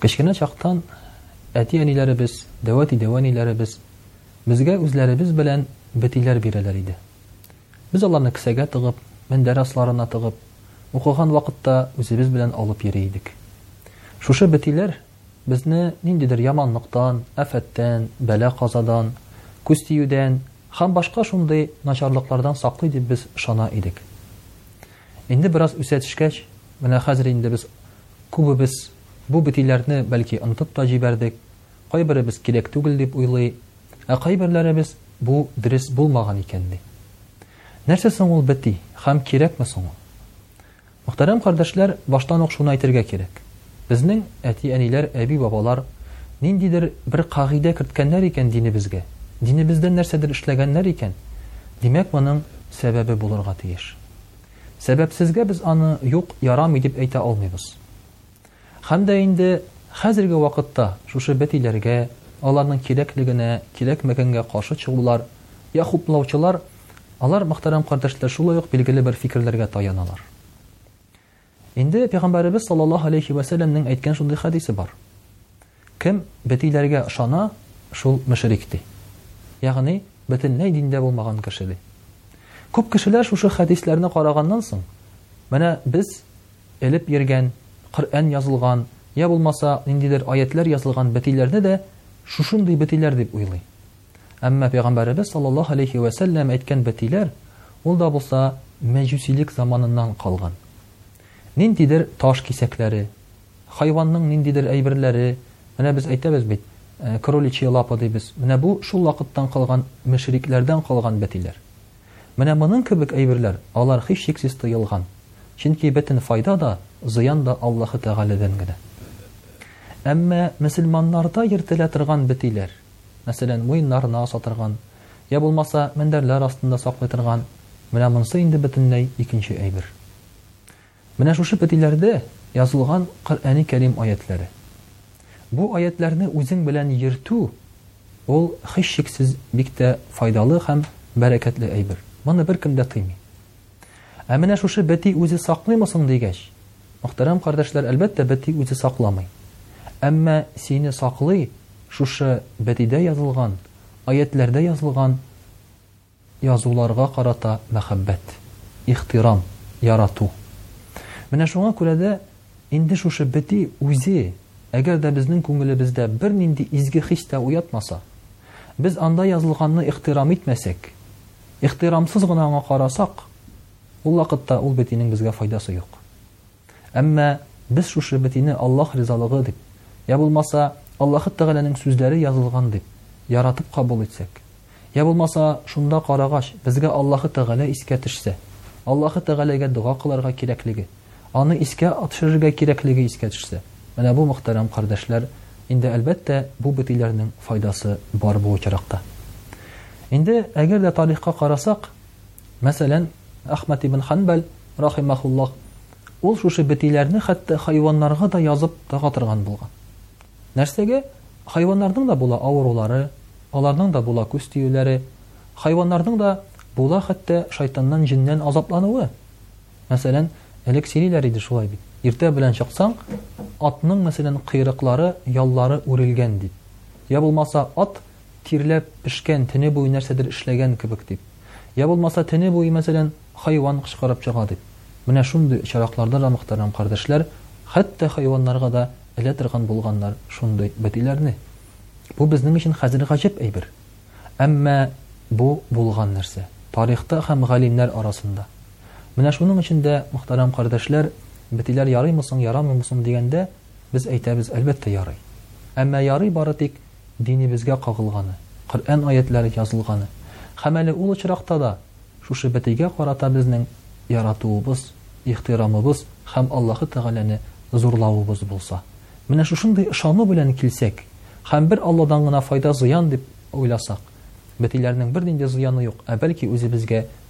Кечкенә чактан әти-әниләребез, дәвати-дәвәниләребез безгә үзләребез белән бетиләр бирәләр иде. Без аларны кесәгә тыгып, мендәр асларына тыгып, укыган вакытта үзебез белән алып йөри идек. Шушы бетиләр безне ниндидер яманлыктан, афәттән, бәла-казадан, күз тиюдән һәм башка шундый начарлыклардан саклый дип без ышана идек. Инде бераз үсә төшкәч, менә хәзер инде без Күбебез бу битиләрне бәлки онытып та җибәрдек, кайберебез кирәк түгел дип уйлый, ә кайберләребез бу дөрес булмаган икән ди. Нәрсә соң ул бити һәм кирәкме соң ул? Мөхтәрәм кардәшләр, баштан ук шуны әйтергә кирәк, безнең әти-әниләр, әби-бабалар ниндидер бер кагыйдә керткәннәр икән динебезгә, динебездә нәрсәдер эшләгәннәр икән, димәк моның сәбәбе булырга тиеш. Сәбәпсезгә без аны юк, ярамый дип әйтә алмыйбыз. Хәм дә инде хәзерге вакытта шушы бәтиләргә, аларның кирәклегенә, кирәкмәгәнгә каршы чыгулар, я хуплаучылар, алар, мөхтәрәм кардәшләр, шулай ук билгеле бер фикерләргә таяналар. Инде Пәйгамбәребез саллаллаһу алейһи вә сәлләмнең әйткән шундый хәдисе бар. Кем бетиләргә ышана, шул мөшрик, ди. Ягъни, бөтенләй диндә булмаган кеше, ди. Күп кешеләр шушы хәдисләрне караганнан соң, Менә без элеп йөргән, Коръән язылган, йә булмаса, ниндидер аятьләр язылган бетиләрне дә шушындый бетиләр дип уйлый. Әмма Пәйгамбәребез саллаллаһу алейһи вә сәлләм әйткән бетиләр, ул да булса мәҗүсилек заманыннан калган. Ниндидер таш кисәкләре, Хайванның ниндидер әйберләре, менә без әйтәбез бит, кроличьи лапа дибез, менә бу шул вакыттан калган, мөшрикләрдән калган бе, диләр. Менә моның кебек әйберләр, алар һичшиксез тыелган, чөнки бөтен файда да, зыян да Аллаһы Тәгаләдән генә. Әмма мөселманнарда йөртелә торган бе, диләр, мәсәлән, муеннарына аса торган, йә булмаса, мендәрләр астында саклый торган, менә монсы инде бөтенләй икенче әйбер. Менә шушы петиләрдә язылган Коръәни Кәрим аятьләре. Бу аятьләрне үзең белән йөртү, ул, һичшиксез, бик тә файдалы һәм бәрәкәтле әйбер. Моны беркем дә тыймый. Ә менә шушы бети үзе саклыймы соң дигәч, мөхтәрәм кардәшләр, әлбәттә, бети үзе сакламый. Әмма сине саклый шушы бетидә язылган, аятьләрдә язылган, Язуларга карата мәхәббәт, ихтирам, ярату. Менә шуңа күрә дә инде шушы бети үзе, әгәр дә безнең күңелебездә бернинди изге хис тә уятмаса, без анда язылганны ихтирам итмәсәк, ихтирамсыз гына аңа карасак, ул вакытта ул бетинең безгә файдасы юк. Әмма без шушы бетине Аллаһ ризалыгы дип, йә булмаса, Аллаһы Тәгаләнең сүзләре язылган дип, яратып кабул итсәк, йә булмаса, шунда карагач, безгә Аллаһы Тәгалә искә төшсә, Аллаһы Тәгаләгә дога кылырга кирәклеге, Аны искә атшерергә кирәклеге искә төшсә, менә бу, мөхтәрәм кардәшләр, инде, әлбәттә, бу бетиләрнең файдасы бар бу очракта. Инде, әгәр дә тарихка карасак, Мәсәлән, Әхмәт ибн Хәнбәл, рахимәһуллаһ, ул шушы бетиләрне хәтта хайваннарга да язып тага торган булган. Нәрсәгә? Хайваннарның да була авырулары, аларның да була күз тиюләре, хайваннарның да була хәтта шайтаннан, җиннән азаплануы. Мәсәлән, элек сөйлиләр иде шулай бит. Иртә белән чыксаң, атның, мәсәлән, кыйрыклары, яллары үрелгән дип. Я булмаса, ат тирләп, пешкән, төне буе нәрсәдер эшләгән кебек дип. Йә булмаса, төне буе, мәсәлән, хайван кычкырып чыга дип. Менә шундый очракларда да, мөхтәрәм кардәшләр, хәтта хайваннарга да элә торган булганнар шундый бәтиләрне. Бу безнең өчен хәзер гаҗәп әйбер. Әмма бу булган нәрсә. Тарихта һәм галимнәр арасында. Менә шуның өчен дә, мөхтәрәм кардәшләр, бәтиләр ярыймы соң, ярамыймы соң дигәндә, без әйтәбез, әлбәттә, ярый. Әмма ярый бары тик динебезгә кагылганы, Коръән аятьләре язылганы һәм әле ул очракта да шушы бәтигә карата безнең яратуыбыз, ихтирамыбыз һәм Аллаһы Тәгаләне зурлавыбыз булса. Менә шушындый ышану белән килсәк һәм бер Алладан гына файда-зыян дип уйласак, бәтиләрнең бернинди зыяны юк, ә бәлки үзебезгә